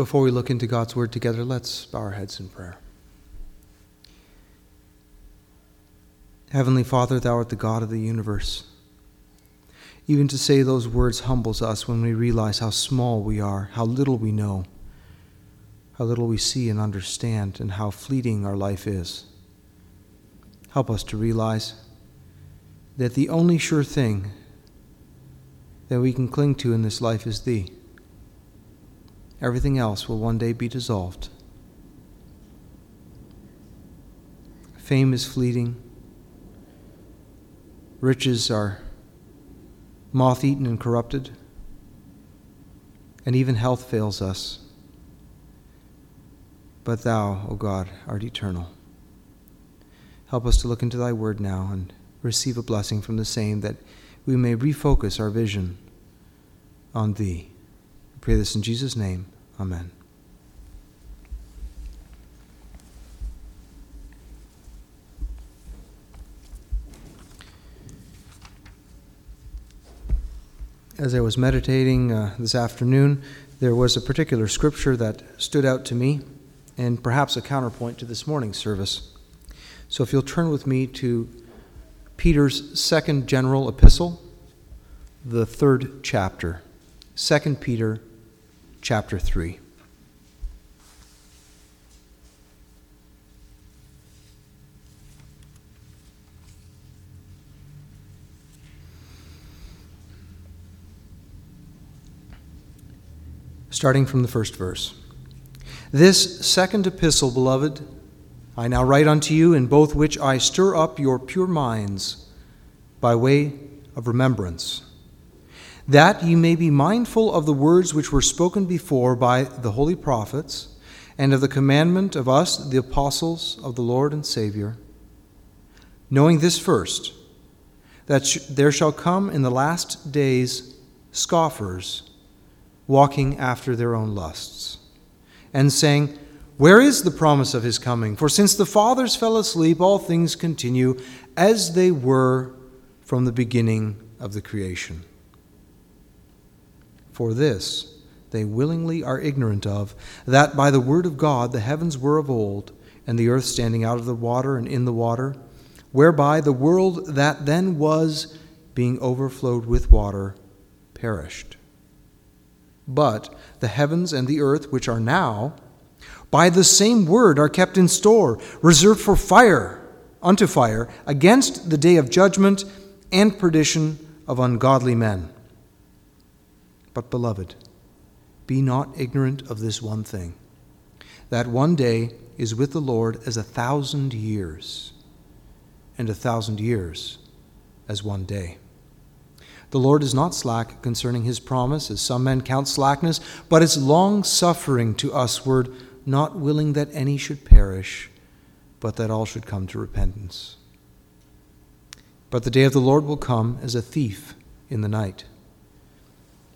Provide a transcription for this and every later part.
Before we look into God's Word together, let's bow our heads in prayer. Heavenly Father, Thou art the God of the universe. Even to say those words humbles us when we realize how small we are, how little we know, how little we see and understand, and how fleeting our life is. Help us to realize that the only sure thing that we can cling to in this life is Thee. Everything else will one day be dissolved. Fame is fleeting. Riches are moth eaten and corrupted. And even health fails us. But Thou, O God, art eternal. Help us to look into Thy word now and receive a blessing from the same that we may refocus our vision on Thee. I pray this in Jesus' name. Amen. As I was meditating uh, this afternoon, there was a particular scripture that stood out to me and perhaps a counterpoint to this morning's service. So if you'll turn with me to Peter's second general epistle, the third chapter. 2 Peter chapter 3. Starting from the first verse. This second epistle, beloved, I now write unto you, in both which I stir up your pure minds by way of remembrance that ye may be mindful of the words which were spoken before by the holy prophets, and of the commandment of us, the apostles of the Lord and Savior, knowing this first, that sh- there shall come in the last days scoffers, walking after their own lusts, and saying, Where is the promise of his coming? For since the fathers fell asleep, all things continue as they were from the beginning of the creation. For this they willingly are ignorant of, that by the word of God the heavens were of old, and the earth standing out of the water and in the water, whereby the world that then was, being overflowed with water, perished. But the heavens and the earth, which are now, by the same word are kept in store, reserved for fire, unto fire, against the day of judgment and perdition of ungodly men. But, beloved, be not ignorant of this one thing that one day is with the Lord as a thousand years, and a thousand years as one day. The Lord is not slack concerning his promise, as some men count slackness, but is long suffering to usward, not willing that any should perish, but that all should come to repentance. But the day of the Lord will come as a thief in the night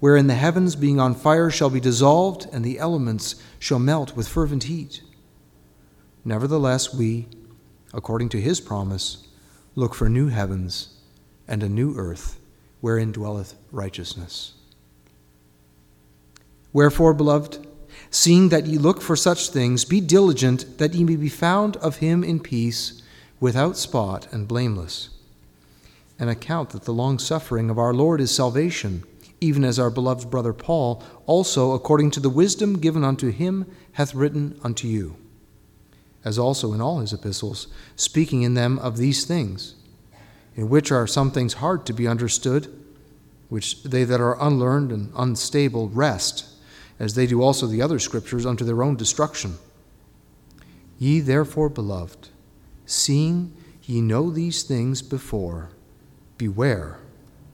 Wherein the heavens being on fire shall be dissolved, and the elements shall melt with fervent heat. Nevertheless, we, according to his promise, look for new heavens and a new earth, wherein dwelleth righteousness. Wherefore, beloved, seeing that ye look for such things, be diligent that ye may be found of him in peace, without spot and blameless. And account that the long suffering of our Lord is salvation even as our beloved brother Paul also, according to the wisdom given unto him, hath written unto you, as also in all his epistles, speaking in them of these things, in which are some things hard to be understood, which they that are unlearned and unstable wrest, as they do also the other scriptures, unto their own destruction. Ye therefore, beloved, seeing ye know these things before, beware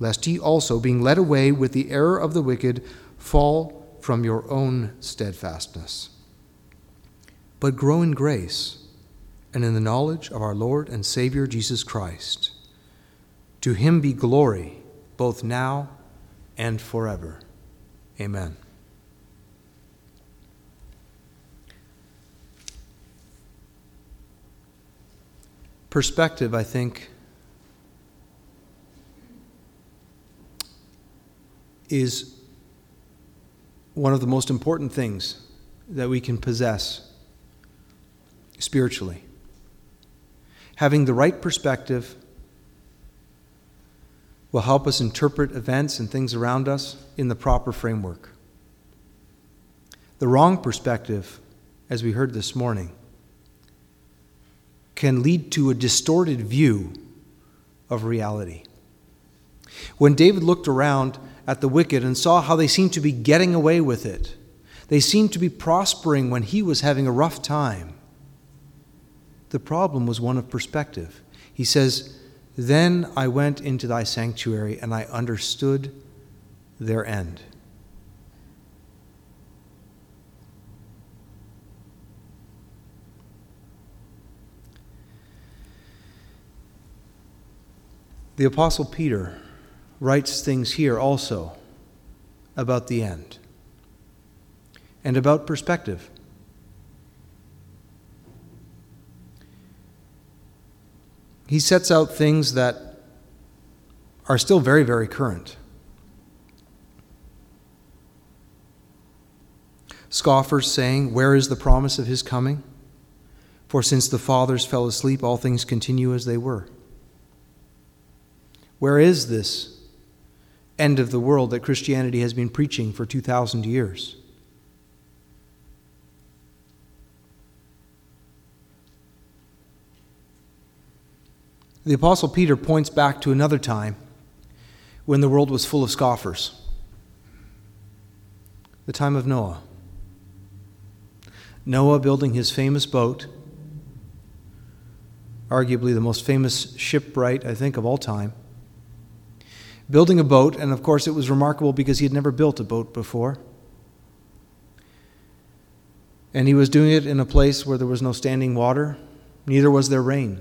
lest ye also, being led away with the error of the wicked, fall from your own steadfastness. But grow in grace and in the knowledge of our Lord and Savior Jesus Christ. To him be glory, both now and forever. Amen. Perspective, I think, is one of the most important things that we can possess spiritually having the right perspective will help us interpret events and things around us in the proper framework. The wrong perspective, as we heard this morning, can lead to a distorted view of reality. When David looked around at the wicked and saw how they seemed to be getting away with it, they seemed to be prospering when he was having a rough time. The problem was one of perspective. He says, Then I went into thy sanctuary and I understood their end. The Apostle Peter writes things here also about the end and about perspective. he sets out things that are still very, very current. Scoffers saying, Where is the promise of his coming? For since the fathers fell asleep, all things continue as they were. Where is this end of the world that Christianity has been preaching for 2,000 years? The Apostle Peter points back to another time when the world was full of scoffers the time of Noah. Noah building his famous boat, arguably the most famous shipwright, I think, of all time. Building a boat, and of course, it was remarkable because he had never built a boat before. And he was doing it in a place where there was no standing water, neither was there rain.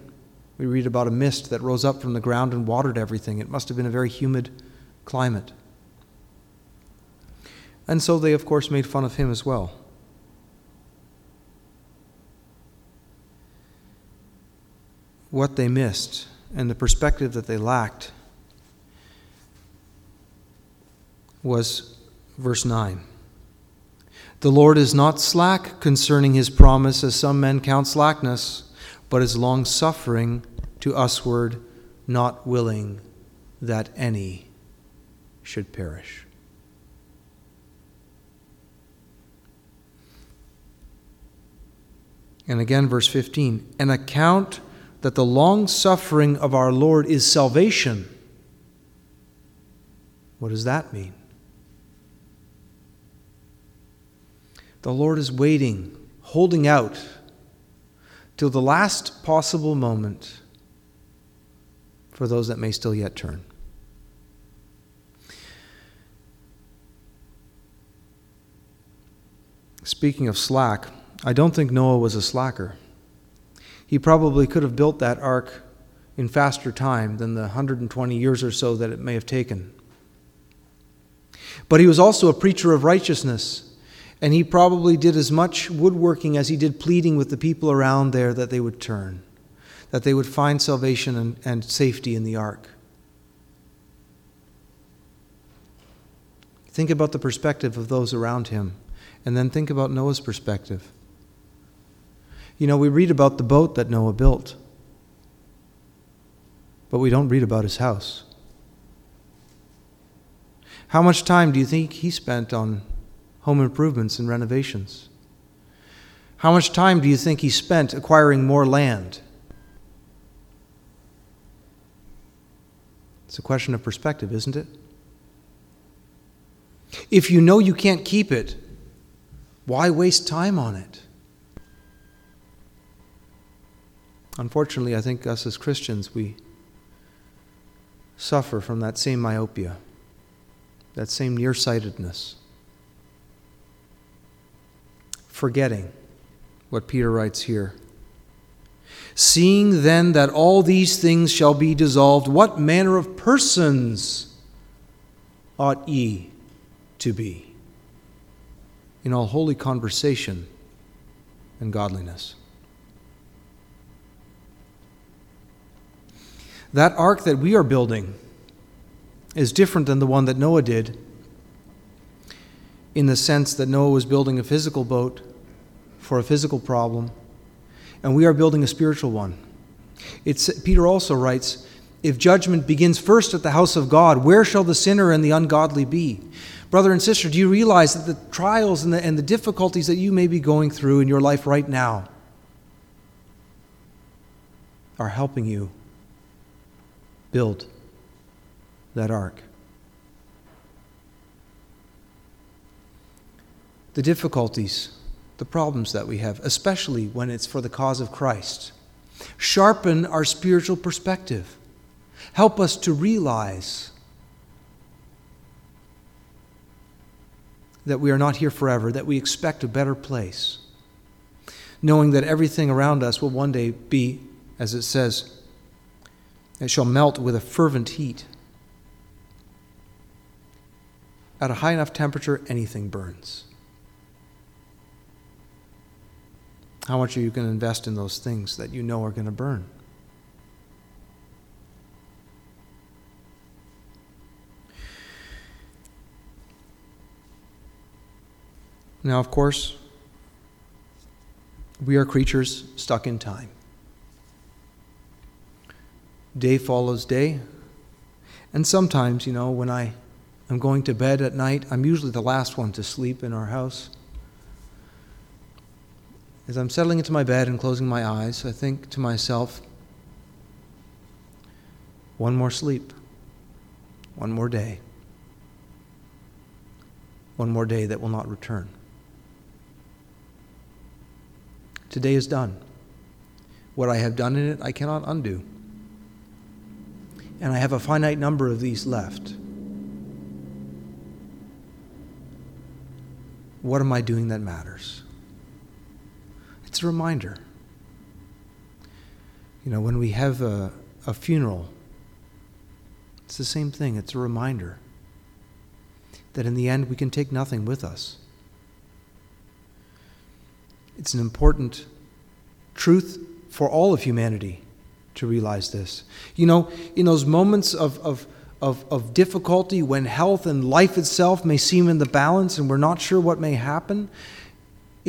We read about a mist that rose up from the ground and watered everything. It must have been a very humid climate. And so they, of course, made fun of him as well. What they missed and the perspective that they lacked was verse 9. The Lord is not slack concerning his promise, as some men count slackness but is long suffering to usward, not willing that any should perish. And again, verse 15 an account that the long suffering of our Lord is salvation. What does that mean? The Lord is waiting, holding out till the last possible moment for those that may still yet turn. Speaking of slack, I don't think Noah was a slacker. He probably could have built that ark in faster time than the 120 years or so that it may have taken. But he was also a preacher of righteousness. And he probably did as much woodworking as he did pleading with the people around there that they would turn, that they would find salvation and, and safety in the ark. Think about the perspective of those around him, and then think about Noah's perspective. You know, we read about the boat that Noah built, but we don't read about his house. How much time do you think he spent on home improvements and renovations? How much time do you think he spent acquiring more land? It's a question of perspective, isn't it? If you know you can't keep it, why waste time on it? Unfortunately, I think us as Christians, we suffer from that same myopia, that same nearsightedness forgetting what Peter writes here. Seeing then that all these things shall be dissolved, what manner of persons ought ye to be? In all holy conversation and godliness. That ark that we are building is different than the one that Noah did in the sense that Noah was building a physical boat for a physical problem, and we are building a spiritual one. It's, Peter also writes, If judgment begins first at the house of God, where shall the sinner and the ungodly be? Brother and sister, do you realize that the trials and the, and the difficulties that you may be going through in your life right now are helping you build that ark? The difficulties, the problems that we have, especially when it's for the cause of Christ, sharpen our spiritual perspective. Help us to realize that we are not here forever, that we expect a better place, knowing that everything around us will one day be, as it says, it shall melt with a fervent heat. At a high enough temperature, anything burns. How much are you going to invest in those things that you know are going to burn? Now, of course, we are creatures stuck in time. Day follows day. And sometimes, you know, when I am going to bed at night, I'm usually the last one to sleep in our house. As I'm settling into my bed and closing my eyes, I think to myself, one more sleep, one more day, one more day that will not return. Today is done. What I have done in it, I cannot undo. And I have a finite number of these left. What am I doing that matters? It's a reminder. You know, when we have a, a funeral, it's the same thing. It's a reminder that in the end we can take nothing with us. It's an important truth for all of humanity to realize this. You know, in those moments of, of, of, of difficulty when health and life itself may seem in the balance and we're not sure what may happen,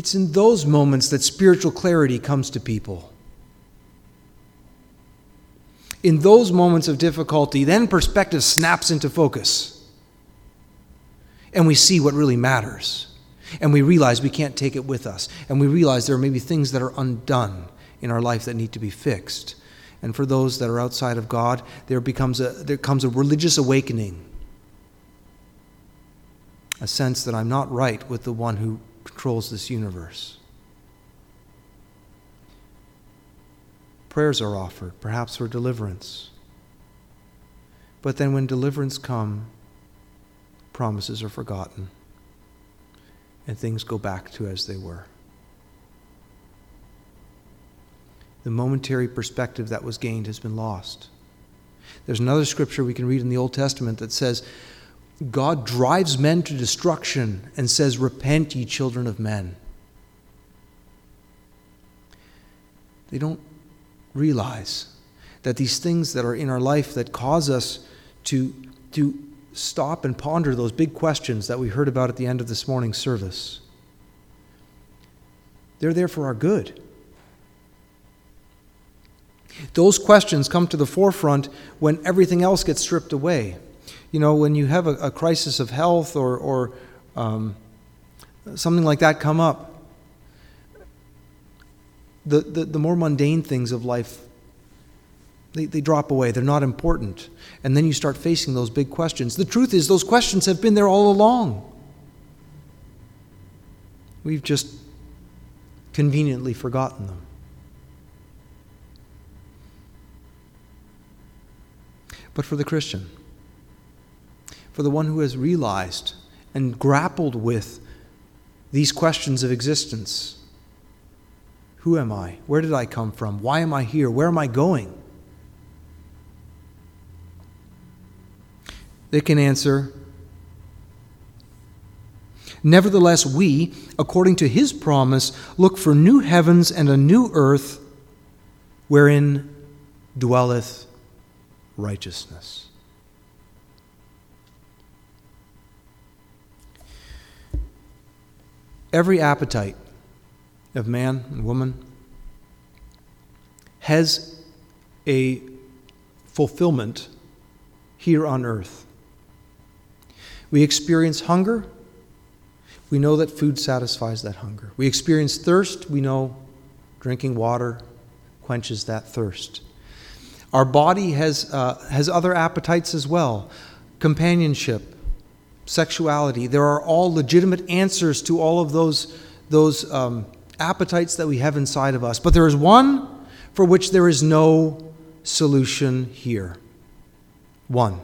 it's in those moments that spiritual clarity comes to people. In those moments of difficulty, then perspective snaps into focus. And we see what really matters. And we realize we can't take it with us. And we realize there are maybe things that are undone in our life that need to be fixed. And for those that are outside of God, there becomes a there comes a religious awakening. A sense that I'm not right with the one who controls this universe. Prayers are offered, perhaps for deliverance. But then when deliverance come, promises are forgotten and things go back to as they were. The momentary perspective that was gained has been lost. There's another scripture we can read in the Old Testament that says, God drives men to destruction and says, Repent, ye children of men. They don't realize that these things that are in our life that cause us to, to stop and ponder those big questions that we heard about at the end of this morning's service. They're there for our good. Those questions come to the forefront when everything else gets stripped away. You know, when you have a, a crisis of health or, or um, something like that come up, the, the, the more mundane things of life they, they drop away. They're not important. And then you start facing those big questions. The truth is, those questions have been there all along. We've just conveniently forgotten them. But for the Christian, for the one who has realized and grappled with these questions of existence, Who am I? Where did I come from? Why am I here? Where am I going? They can answer, Nevertheless, we, according to his promise, look for new heavens and a new earth wherein dwelleth righteousness. Every appetite of man and woman has a fulfillment here on earth. We experience hunger, we know that food satisfies that hunger. We experience thirst, we know drinking water quenches that thirst. Our body has, uh, has other appetites as well companionship, sexuality. There are all legitimate answers to all of those, those um, appetites that we have inside of us. But there is one for which there is no solution here. One.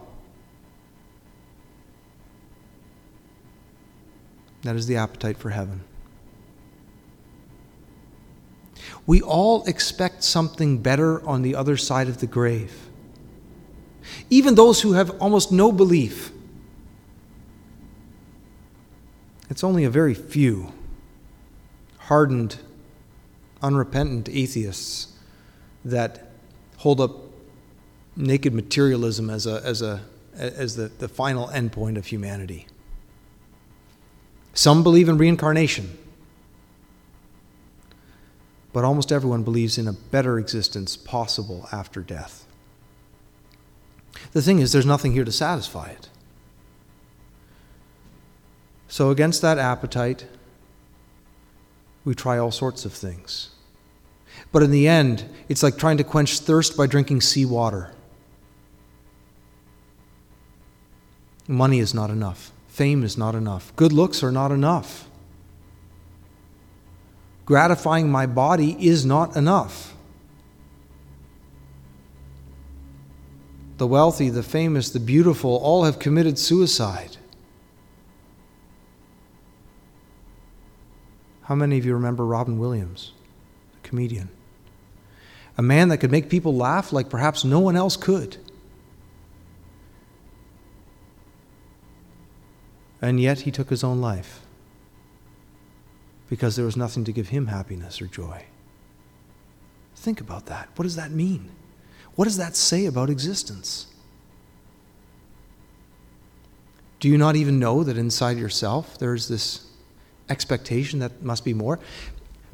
That is the appetite for heaven. We all expect something better on the other side of the grave. Even those who have almost no belief. It's only a very few hardened, unrepentant atheists that hold up naked materialism as, a, as, a, as the, the final endpoint of humanity. Some believe in reincarnation, but almost everyone believes in a better existence possible after death. The thing is, there's nothing here to satisfy it. So, against that appetite, we try all sorts of things. But in the end, it's like trying to quench thirst by drinking seawater. Money is not enough. Fame is not enough. Good looks are not enough. Gratifying my body is not enough. The wealthy, the famous, the beautiful all have committed suicide. How many of you remember Robin Williams, the comedian? A man that could make people laugh like perhaps no one else could. And yet he took his own life because there was nothing to give him happiness or joy. Think about that. What does that mean? What does that say about existence? Do you not even know that inside yourself there's this expectation that must be more?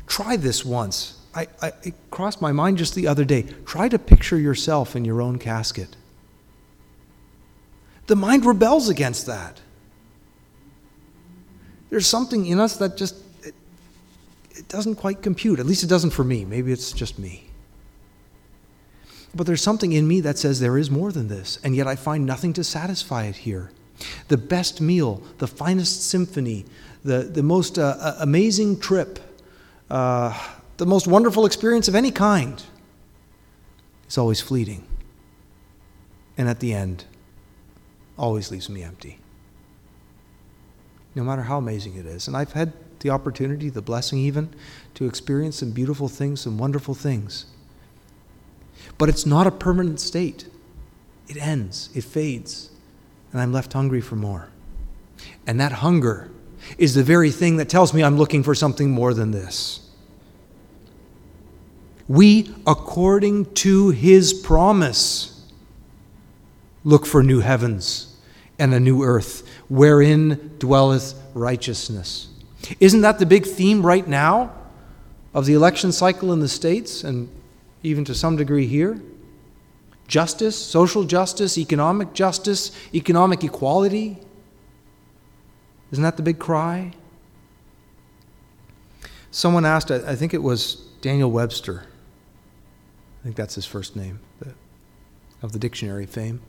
Try this once. I, I, it crossed my mind just the other day. Try to picture yourself in your own casket. The mind rebels against that. There's something in us that just it, it doesn't quite compute. At least it doesn't for me. Maybe it's just me. But there's something in me that says there is more than this, and yet I find nothing to satisfy it here. The best meal, the finest symphony, the, the most uh, uh amazing trip, uh, the most wonderful experience of any kind is always fleeting. And at the end, always leaves me empty no matter how amazing it is. And I've had the opportunity, the blessing even, to experience some beautiful things, some wonderful things. But it's not a permanent state. It ends, it fades, and I'm left hungry for more. And that hunger is the very thing that tells me I'm looking for something more than this. We, according to his promise, look for new heavens and a new earth wherein dwelleth righteousness. Isn't that the big theme right now of the election cycle in the States and even to some degree here? Justice, social justice, economic justice, economic equality. Isn't that the big cry? Someone asked, I think it was Daniel Webster, I think that's his first name, of the dictionary fame.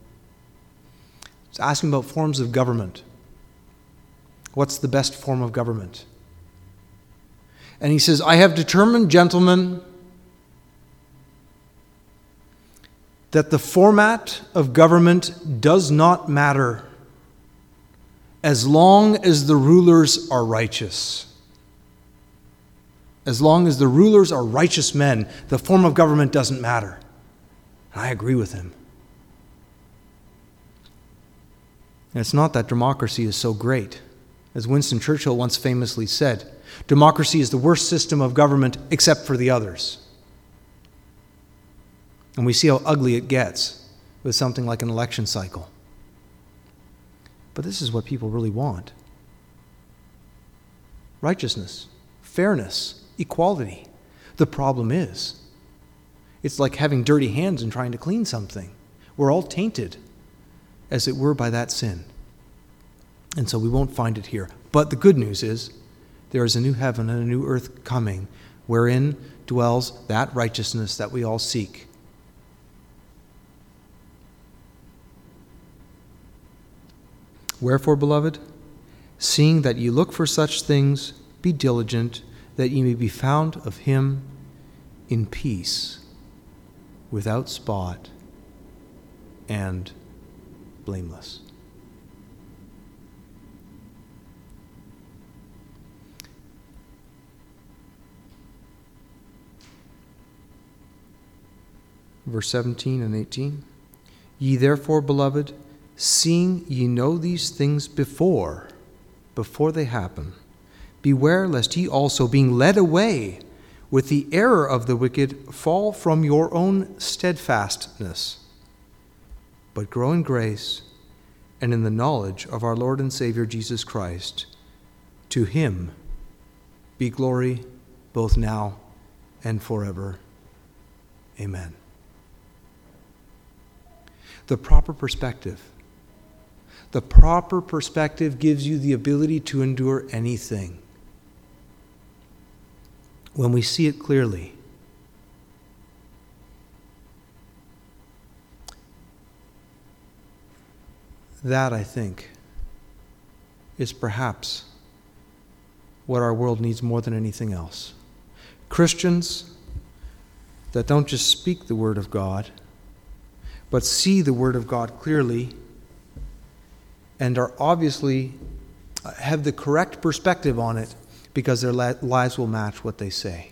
He's asking about forms of government. What's the best form of government? And he says, I have determined, gentlemen, that the format of government does not matter as long as the rulers are righteous. As long as the rulers are righteous men, the form of government doesn't matter. I agree with him. And it's not that democracy is so great. As Winston Churchill once famously said, democracy is the worst system of government except for the others. And we see how ugly it gets with something like an election cycle. But this is what people really want righteousness, fairness, equality. The problem is, it's like having dirty hands and trying to clean something. We're all tainted, as it were, by that sin. And so we won't find it here. But the good news is, there is a new heaven and a new earth coming, wherein dwells that righteousness that we all seek. Wherefore, beloved, seeing that ye look for such things, be diligent that ye may be found of him in peace, without spot, and blameless. Verse 17 and 18. Ye therefore, beloved, seeing ye know these things before, before they happen, beware lest ye also, being led away with the error of the wicked, fall from your own steadfastness, but grow in grace and in the knowledge of our Lord and Savior Jesus Christ. To him be glory both now and forever. Amen. The proper perspective the proper perspective gives you the ability to endure anything. When we see it clearly, that, I think, is perhaps what our world needs more than anything else. Christians that don't just speak the Word of God, but see the Word of God clearly and are obviously uh, have the correct perspective on it because their lives will match what they say.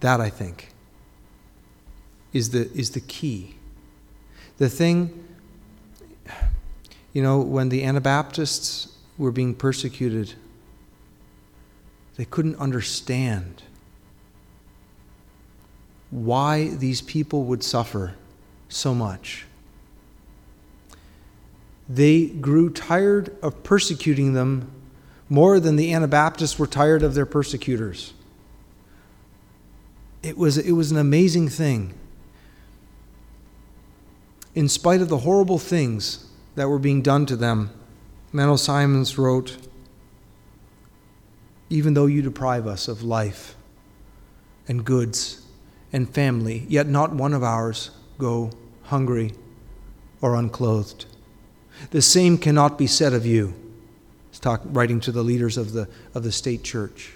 That, I think, is the, is the key. The thing, you know, when the Anabaptists were being persecuted, they couldn't understand why these people would suffer so much they grew tired of persecuting them more than the Anabaptists were tired of their persecutors. It was, it was an amazing thing. In spite of the horrible things that were being done to them, Menno Simons wrote, Even though you deprive us of life and goods and family, yet not one of ours go hungry or unclothed. The same cannot be said of you. He's writing to the leaders of the, of the state church.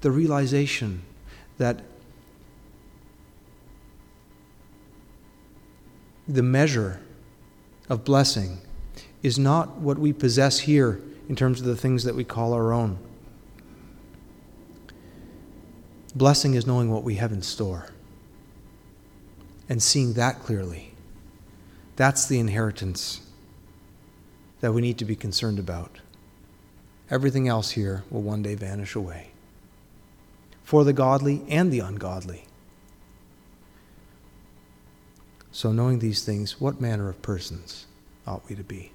The realization that the measure of blessing is not what we possess here in terms of the things that we call our own. Blessing is knowing what we have in store and seeing that clearly. That's the inheritance that we need to be concerned about. Everything else here will one day vanish away. For the godly and the ungodly. So, knowing these things, what manner of persons ought we to be?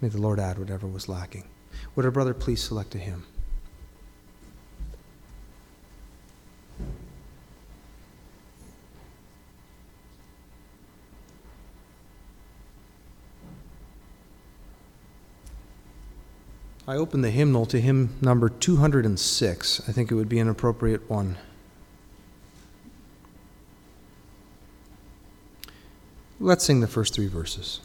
May the Lord add whatever was lacking. Would our brother please select a hymn? I open the hymnal to hymn number 206. I think it would be an appropriate one. Let's sing the first three verses.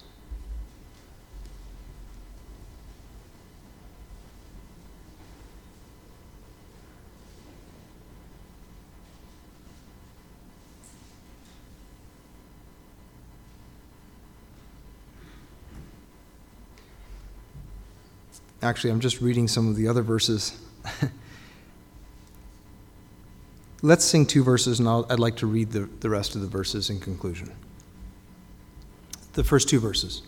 Actually, I'm just reading some of the other verses Let's sing two verses, and I'll, I'd like to read the, the rest of the verses in conclusion. The first two verses.